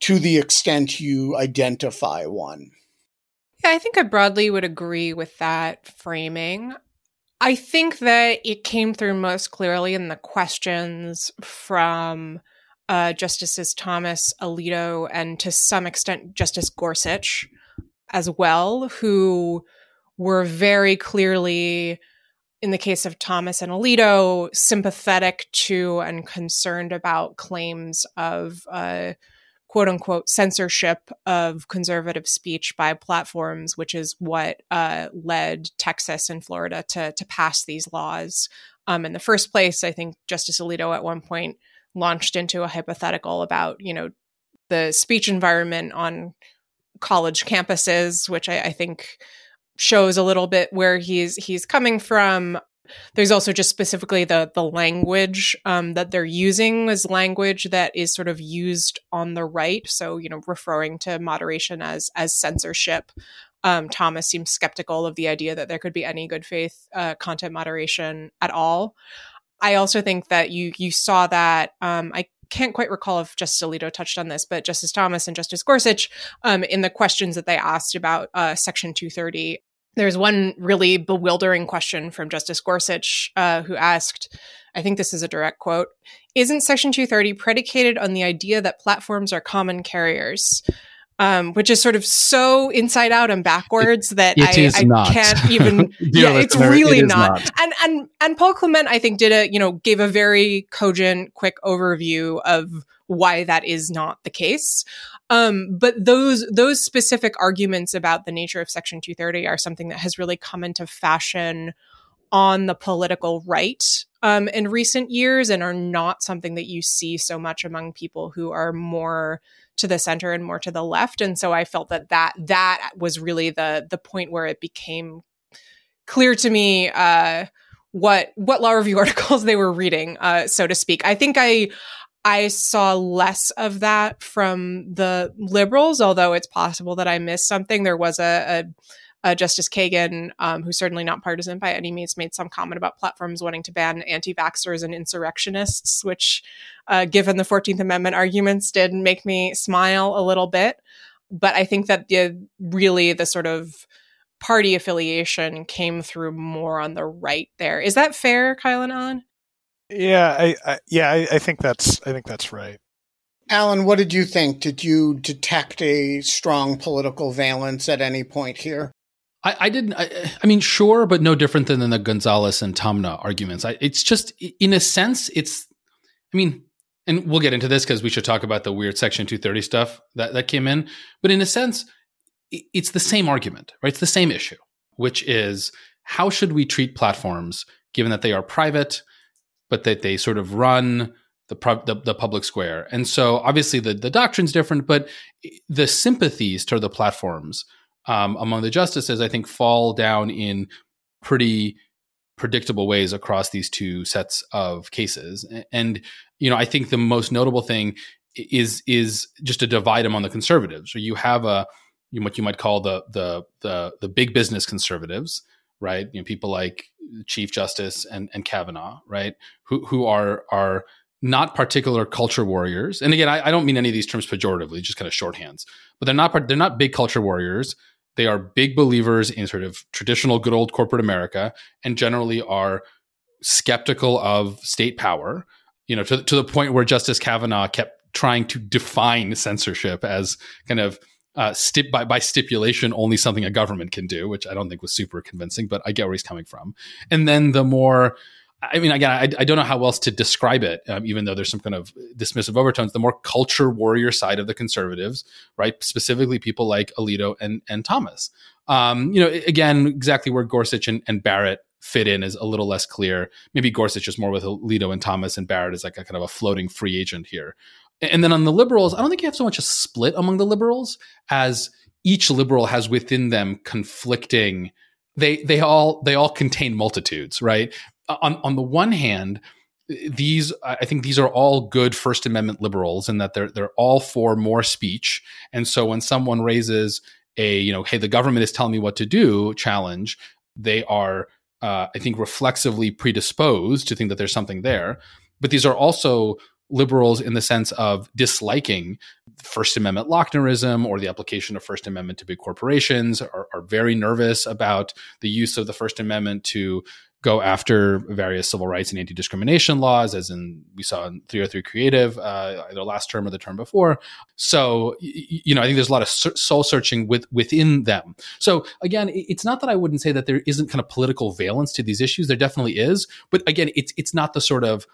to the extent you identify one. Yeah, I think I broadly would agree with that framing. I think that it came through most clearly in the questions from uh, Justices Thomas, Alito, and to some extent Justice Gorsuch as well, who were very clearly, in the case of Thomas and Alito, sympathetic to and concerned about claims of uh, quote unquote censorship of conservative speech by platforms, which is what uh, led Texas and Florida to to pass these laws um, in the first place. I think Justice Alito at one point launched into a hypothetical about you know the speech environment on college campuses, which I, I think shows a little bit where he's he's coming from. There's also just specifically the the language um, that they're using is language that is sort of used on the right. So you know, referring to moderation as as censorship. Um, Thomas seems skeptical of the idea that there could be any good faith uh, content moderation at all. I also think that you you saw that. Um, I can't quite recall if Justice Alito touched on this, but Justice Thomas and Justice Gorsuch, um, in the questions that they asked about uh, Section 230, there's one really bewildering question from Justice Gorsuch, uh, who asked, I think this is a direct quote Isn't Section 230 predicated on the idea that platforms are common carriers? Um, which is sort of so inside out and backwards that I, I can't even. yeah, it's really it not. not. And and and Paul Clement, I think, did a you know gave a very cogent, quick overview of why that is not the case. Um, but those those specific arguments about the nature of Section 230 are something that has really come into fashion on the political right um, in recent years and are not something that you see so much among people who are more to the center and more to the left. And so I felt that that that was really the the point where it became clear to me uh, what what law review articles they were reading, uh, so to speak. I think I I saw less of that from the liberals, although it's possible that I missed something. There was a, uh, Justice Kagan, um, who's certainly not partisan by any means, made some comment about platforms wanting to ban anti vaxxers and insurrectionists, which, uh, given the 14th Amendment arguments, did make me smile a little bit. But I think that the, really the sort of party affiliation came through more on the right there. Is that fair, Kyle and Alan? Yeah, I, I yeah, I, I think that's I think that's right. Alan, what did you think? Did you detect a strong political valence at any point here? I, I didn't. I, I, mean, sure, but no different than the Gonzalez and Taamneh arguments. I, it's just, in a sense, it's. I mean, and we'll get into this because we should talk about the weird Section 230 stuff that that came in. But in a sense, it's the same argument, right? It's the same issue, which is how should we treat platforms given that they are private, but that they sort of run the, the, the public square. And so obviously the, the doctrine's different, but the sympathies to the platforms um, among the justices, I think, fall down in pretty predictable ways across these two sets of cases. And, you know, I think the most notable thing is is just a divide among the conservatives. So you have a what you might call the the the the big business conservatives, right? You know, people like Chief Justice and and Kavanaugh, right? Who who are are not particular culture warriors. And again, I, I, don't mean any of these terms pejoratively, just kind of shorthands. But they're not they're not big culture warriors. They are big believers in sort of traditional good old corporate America, and generally are skeptical of state power. You know, to to the point where Justice Kavanaugh kept trying to define censorship as kind of uh, stip- by, by stipulation only something a government can do, which I don't think was super convincing, but I get where he's coming from. And then the more I mean, again, I, I, don't know how else to describe it, um, even though there's some kind of dismissive overtones. The more culture warrior side of the conservatives, right? Specifically, people like Alito and and Thomas. Um, you know, again, exactly where Gorsuch and, and, Barrett fit in is a little less clear. Maybe Gorsuch is more with Alito and Thomas, and Barrett is like a kind of a floating free agent here. And then on the liberals, I don't think you have so much a split among the liberals as each liberal has within them conflicting they they all they all contain multitudes, right? On on the one hand, these I think these are all good First Amendment liberals, and that they're they're all for more speech. And so when someone raises a you know, hey, the government is telling me what to do challenge, they are uh, I think reflexively predisposed to think that there's something there. But these are also liberals in the sense of disliking First Amendment Lochnerism or the application of First Amendment to big corporations, are, are, very nervous about the use of the First Amendment to go after various civil rights and anti-discrimination laws, as in we saw in 303 Creative, uh, either last term or the term before. So, you know, I think there's a lot of soul searching with, within them. So again, it's not that I wouldn't say that there isn't kind of political valence to these issues. There definitely is, but again, it's it's not the sort of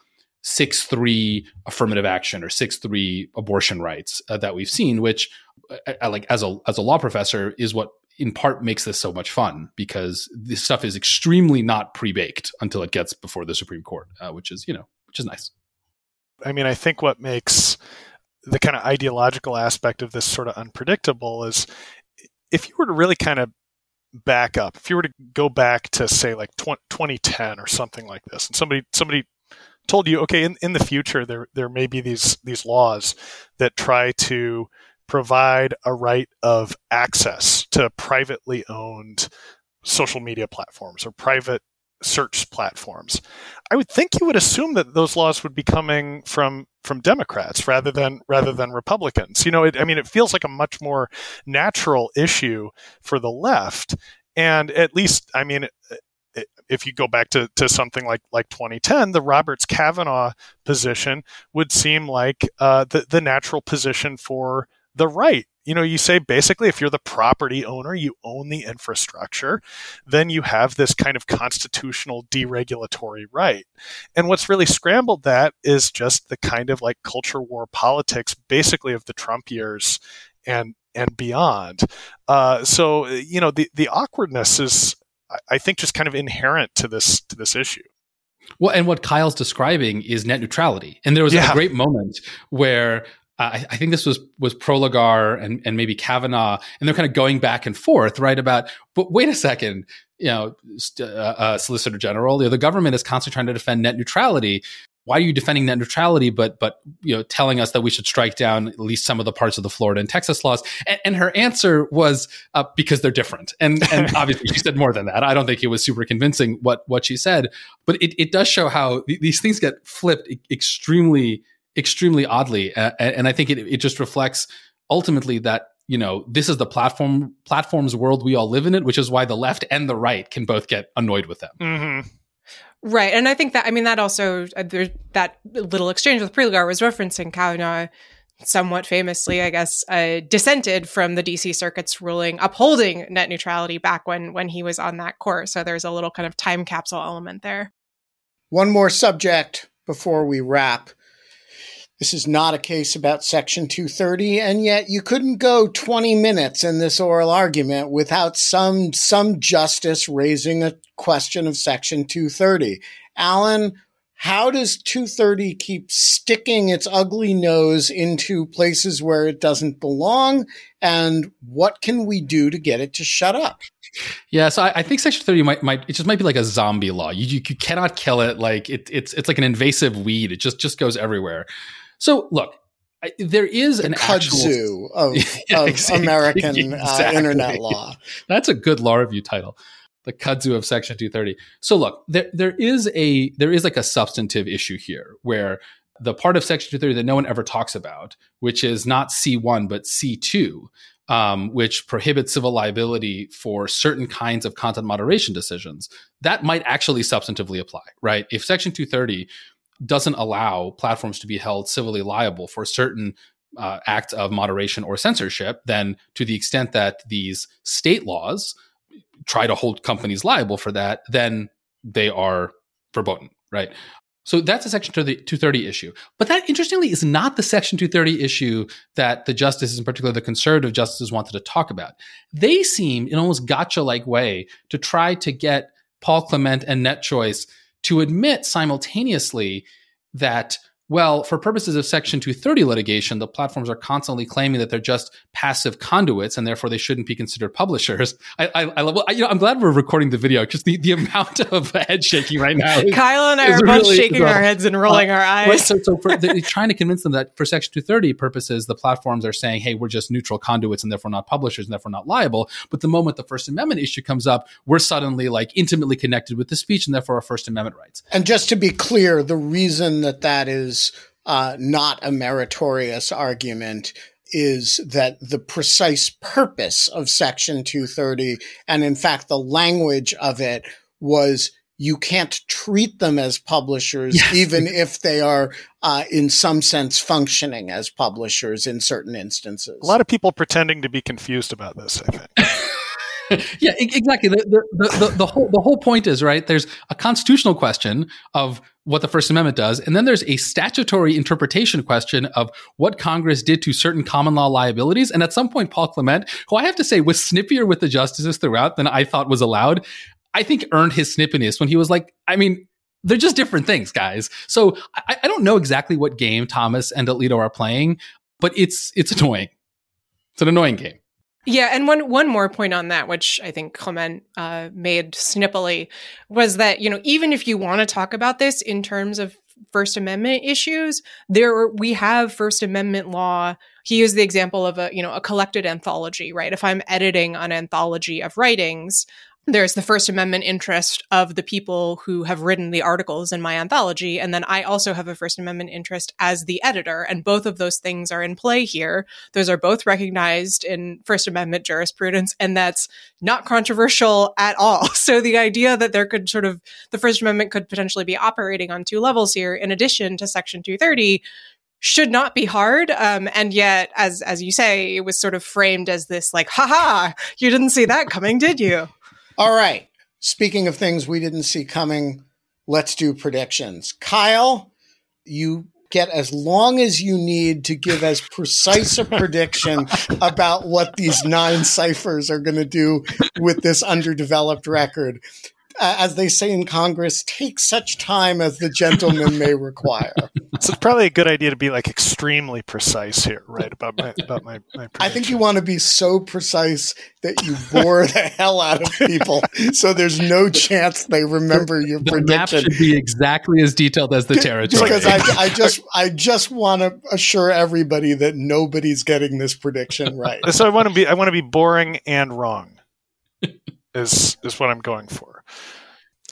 six three affirmative action or six three abortion rights uh, that we've seen, which, uh, uh, like as a as a law professor, is what in part makes this so much fun because this stuff is extremely not pre baked until it gets before the Supreme Court, uh, which is you know which is nice. I mean, I think what makes the kind of ideological aspect of this sort of unpredictable is if you were to really kind of back up if you were to go back to say like 2010 or something like this and somebody somebody told you, okay, in, in the future there there may be these these laws that try to provide a right of access to privately owned social media platforms or private search platforms. I would think you would assume that those laws would be coming from from Democrats rather than rather than Republicans. You know, it, I mean, it feels like a much more natural issue for the left, and at least, I mean, if you go back to, to something like like 2010, the Roberts Kavanaugh position would seem like uh, the the natural position for the right. You know, you say basically if you're the property owner, you own the infrastructure, then you have this kind of constitutional deregulatory right. And what's really scrambled that is just the kind of like culture war politics, basically of the Trump years and and beyond. Uh, so you know the the awkwardness is I think just kind of inherent to this to this issue. Well, and what Kyle's describing is net neutrality, and there was yeah. a great moment where uh, I, I, think this was was Prelogar and and maybe Kavanaugh, and they're kind of going back and forth, right? About but wait a second, you know, uh, uh, Solicitor General, you know, the government is constantly trying to defend net neutrality. Why are you defending net neutrality, but but you know telling us that we should strike down at least some of the parts of the Florida and Texas laws? And, and her answer was uh, because they're different. And and obviously she said more than that. I don't think it was super convincing what what she said, but it, it does show how th- these things get flipped extremely extremely oddly, uh, and I think it it just reflects ultimately that you know this is the platform platforms world we all live in it, which is why the left and the right can both get annoyed with them. Mm-hmm. Right. And I think that, I mean, that also, uh, there's that little exchange with Prelogar was referencing Kavanaugh somewhat famously, I guess, uh, dissented from the DC Circuit's ruling upholding net neutrality back when when he was on that court. So there's a little kind of time capsule element there. One more subject before we wrap. This is not a case about Section 230, and yet you couldn't go 20 minutes in this oral argument without some some justice raising a question of Section 230. Alan, how does 230 keep sticking its ugly nose into places where it doesn't belong? And what can we do to get it to shut up? Yeah, so I, I, think Section 30 might, might it just might be like a zombie law. You, you, you cannot kill it. Like it, it's it's like an invasive weed. It just just goes everywhere. So look, I, there is the an kudzu actual, of, of exactly, American exactly. uh, internet law. That's a good law review title. The kudzu of Section 230. So look, there there is a there is like a substantive issue here where the part of Section 230 that no one ever talks about, which is not C1 but C2, um, which prohibits civil liability for certain kinds of content moderation decisions, that might actually substantively apply, right? If Section 230 doesn't allow platforms to be held civilly liable for certain uh, act of moderation or censorship, then to the extent that these state laws try to hold companies liable for that, then they are verboten, right? So that's a Section 230 issue. But that, interestingly, is not the Section 230 issue that the justices, in particular the conservative justices, wanted to talk about. They seem, in almost gotcha like way, to try to get Paul Clement and NetChoice to admit simultaneously that well, for purposes of Section 230 litigation, the platforms are constantly claiming that they're just passive conduits and therefore they shouldn't be considered publishers. I, I, I love, you know, I'm glad we're recording the video because the, the amount of head shaking right now. Is, Kyle and I are both really, shaking our heads and rolling uh, our eyes. Right, so, so for, they're trying to convince them that for Section 230 purposes, the platforms are saying, hey, we're just neutral conduits and therefore not publishers and therefore not liable. But the moment the First Amendment issue comes up, we're suddenly like intimately connected with the speech and therefore our First Amendment rights. And just to be clear, the reason that that is uh, not a meritorious argument is that the precise purpose of Section 230, and in fact, the language of it was you can't treat them as publishers, yes. even if they are, uh, in some sense, functioning as publishers in certain instances. A lot of people pretending to be confused about this, I think. yeah, exactly. The, the, the, the, whole the whole point is right. There's a constitutional question of what the First Amendment does, and then there's a statutory interpretation question of what Congress did to certain common law liabilities. And at some point, Paul Clement, who I have to say was snippier with the justices throughout than I thought was allowed, I think earned his snippiness when he was like, I mean. They're just different things, guys. So I, I don't know exactly what game Thomas and Alito are playing, but it's it's annoying. It's an annoying game. Yeah, and one one more point on that, which I think Clement uh, made snippily, was that you know even if you want to talk about this in terms of First Amendment issues, there we have First Amendment law. He used the example of a you know a collected anthology, right? If I'm editing an anthology of writings, there's the First Amendment interest of the people who have written the articles in my anthology. And then I also have a First Amendment interest as the editor. And both of those things are in play here. Those are both recognized in First Amendment jurisprudence. And that's not controversial at all. So the idea that there could sort of, the First Amendment could potentially be operating on two levels here, in addition to Section 230, should not be hard. Um, and yet, as as you say, it was sort of framed as this like, haha, you didn't see that coming, did you? All right. Speaking of things we didn't see coming, let's do predictions. Kyle, you get as long as you need to give as precise a prediction about what these nine ciphers are going to do with this underdeveloped record. Uh, as they say in Congress, take such time as the gentleman may require. So it's probably a good idea to be like extremely precise here, right? About my about my. my I think you want to be so precise that you bore the hell out of people, so there's no chance they remember your the prediction. map should be exactly as detailed as the territory. because I, I just I just want to assure everybody that nobody's getting this prediction right. So I want to be I want to be boring and wrong. is is what I'm going for.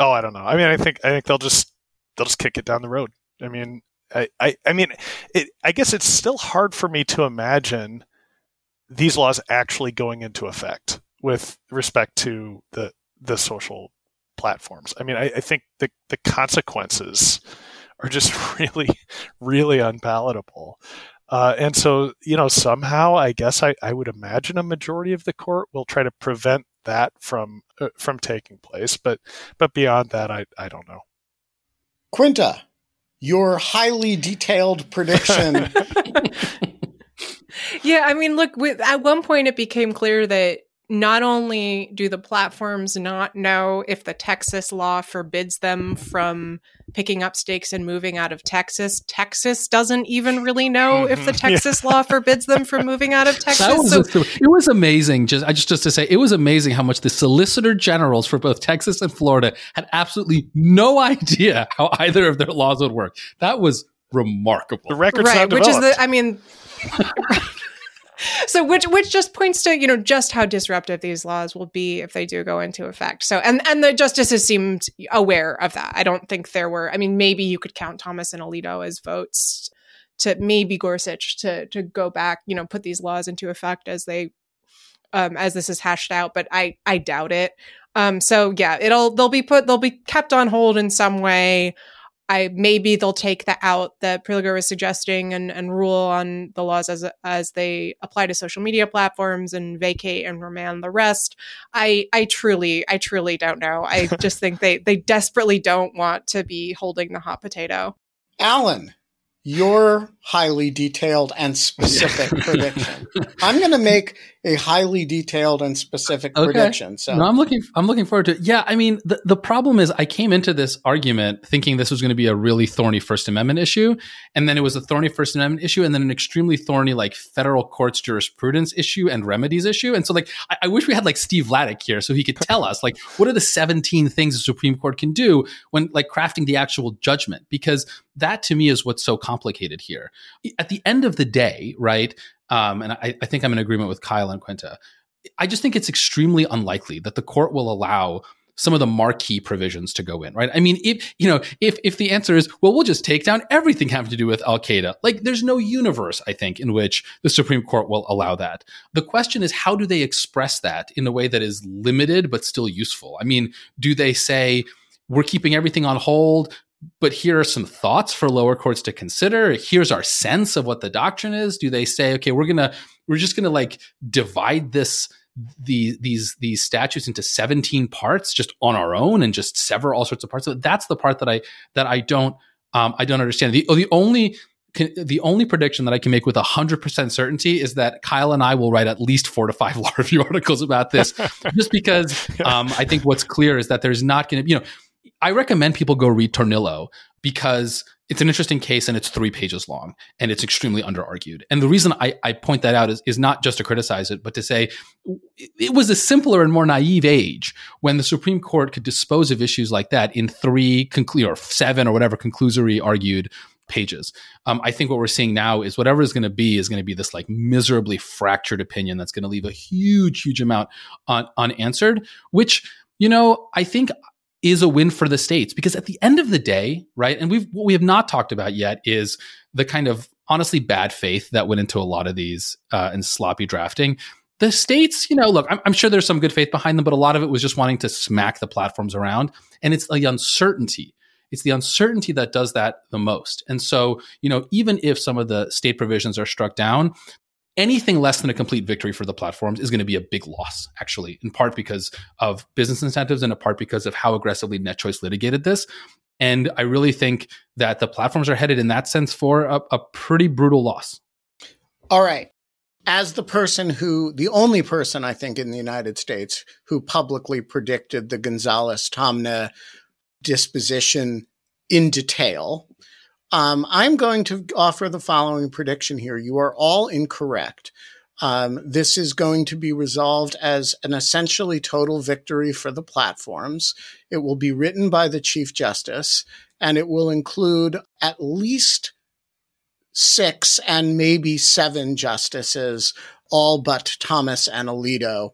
Oh, I don't know. I mean, I think I think they'll just they'll just kick it down the road. I mean, I I, I mean, it, I guess it's still hard for me to imagine these laws actually going into effect with respect to the the social platforms. I mean, I, I think the the consequences are just really, really unpalatable. Uh, and so, you know, somehow, I guess I, I would imagine a majority of the court will try to prevent that from uh, from taking place. But but beyond that, I I don't know. Quinta, your highly detailed prediction. yeah, I mean, look, with, at one point it became clear that not only do the platforms not know if the Texas law forbids them from picking up stakes and moving out of Texas, Texas doesn't even really know if the mm-hmm. Texas yeah. law forbids them from moving out of Texas. Was so, a, it was amazing. Just I just just to say, it was amazing how much the solicitor generals for both Texas and Florida had absolutely no idea how either of their laws would work. That was remarkable. The record's right, which is the I mean so which which just points to you know just how disruptive these laws will be if they do go into effect. So and and the justices seemed aware of that. I don't think there were i mean maybe you could count thomas and alito as votes to maybe gorsuch to to go back you know put these laws into effect as they um as this is hashed out but i i doubt it. Um so yeah it'll they'll be put they'll be kept on hold in some way I maybe they'll take the out that Prelogar was suggesting and, and rule on the laws as as they apply to social media platforms and vacate and remand the rest. I I truly I truly don't know. I just think they they desperately don't want to be holding the hot potato. Alan, your highly detailed and specific prediction. I'm going to make a highly detailed and specific okay. prediction. So no, I'm looking. I'm looking forward to. It. Yeah, I mean, the the problem is, I came into this argument thinking this was going to be a really thorny First Amendment issue, and then it was a thorny First Amendment issue, and then an extremely thorny like federal courts jurisprudence issue and remedies issue. And so, like, I, I wish we had like Steve Vladeck here so he could tell us like what are the 17 things the Supreme Court can do when like crafting the actual judgment, because that to me is what's so complicated here. At the end of the day, right? Um, and I, I think I'm in agreement with Kyle and Quinta. I just think it's extremely unlikely that the court will allow some of the marquee provisions to go in, right? I mean, if you know, if if the answer is, well, we'll just take down everything having to do with Al Qaeda, like there's no universe, I think, in which the Supreme Court will allow that. The question is, how do they express that in a way that is limited but still useful? I mean, do they say we're keeping everything on hold? But here are some thoughts for lower courts to consider. Here's our sense of what the doctrine is. Do they say, okay, we're gonna we're just gonna like divide this the, these these statutes into 17 parts just on our own and just sever all sorts of parts. So that's the part that I that I don't um, I don't understand. The the only the only prediction that I can make with 100% certainty is that Kyle and I will write at least four to five law review articles about this, just because um, I think what's clear is that there's not going to, you know, I recommend people go read Tornillo because it's an interesting case and it's three pages long and it's extremely underargued. And the reason I, I point that out is, is not just to criticize it, but to say it was a simpler and more naive age when the Supreme Court could dispose of issues like that in three conclu- or seven or whatever conclusory argued pages. Um, I think what we're seeing now is whatever is going to be is going to be this like miserably fractured opinion that's going to leave a huge, huge amount un- unanswered, which, you know, I think is a win for the states because at the end of the day, right? And we've what we have not talked about yet is the kind of honestly bad faith that went into a lot of these uh, and sloppy drafting. The states, you know, look, I'm, I'm sure there's some good faith behind them, but a lot of it was just wanting to smack the platforms around, and it's the uncertainty. It's the uncertainty that does that the most. And so, you know, even if some of the state provisions are struck down, anything less than a complete victory for the platforms is going to be a big loss, actually, in part because of business incentives and in part because of how aggressively NetChoice litigated this. And I really think that the platforms are headed in that sense for a, a pretty brutal loss. All right. as the person who, the only person I think in the United States who publicly predicted the Gonzalez Taamneh disposition in detail, um, I'm going to offer the following prediction here. You are all incorrect. Um, this is going to be resolved as an essentially total victory for the platforms. It will be written by the Chief Justice, and it will include at least six and maybe seven justices, all but Thomas and Alito.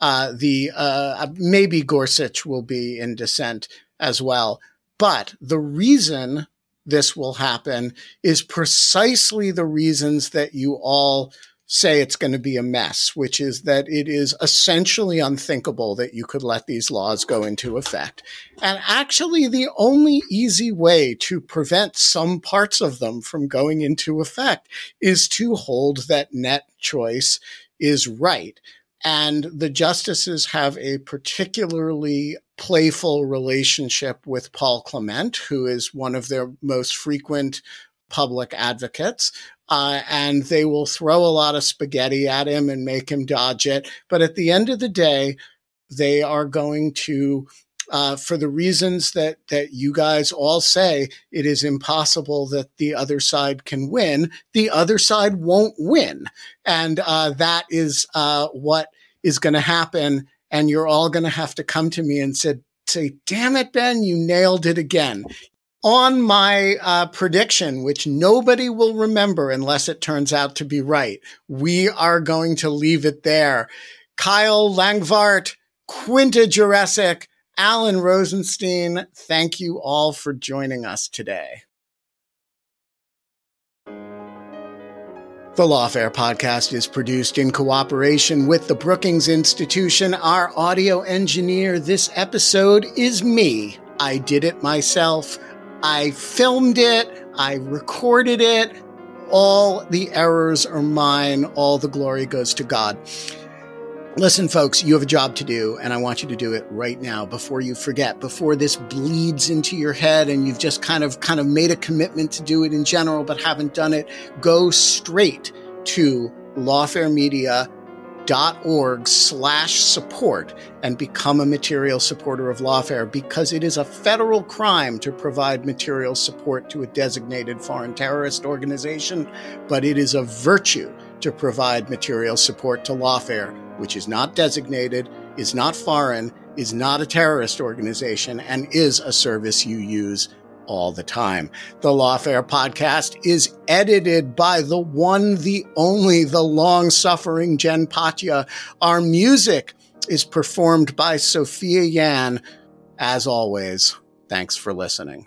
Uh, the uh, maybe Gorsuch will be in dissent as well. But the reason this will happen is precisely the reasons that you all say it's going to be a mess, which is that it is essentially unthinkable that you could let these laws go into effect. And actually, the only easy way to prevent some parts of them from going into effect is to hold that net choice is right. And the justices have a particularly playful relationship with Paul Clement, who is one of their most frequent public advocates. Uh, and they will throw a lot of spaghetti at him and make him dodge it. But at the end of the day, they are going to, uh, for the reasons that that you guys all say, it is impossible that the other side can win. The other side won't win, and uh, that is uh, what is going to happen. And you're all going to have to come to me and say, say, damn it, Ben, you nailed it again on my uh, prediction, which nobody will remember unless it turns out to be right, we are going to leave it there. Kyle Langvardt, Quinta Jurecic, Alan Rozenshtein, thank you all for joining us today. The Lawfare podcast is produced in cooperation with the Brookings Institution. Our audio engineer this episode is me. I did it myself. I filmed it, I recorded it. All the errors are mine, all the glory goes to God. Listen, folks, you have a job to do, and I want you to do it right now before you forget, before this bleeds into your head and you've just kind of kind of made a commitment to do it in general but haven't done it. Go straight to Lawfare Media org slash support and become a material supporter of lawfare because it is a federal crime to provide material support to a designated foreign terrorist organization, but it is a virtue to provide material support to lawfare, which is not designated, is not foreign, is not a terrorist organization, and is a service you use all the time. The Lawfare podcast is edited by the one, the only, the long suffering Jen Patja. Our music is performed by Sophia Yan. As always, thanks for listening.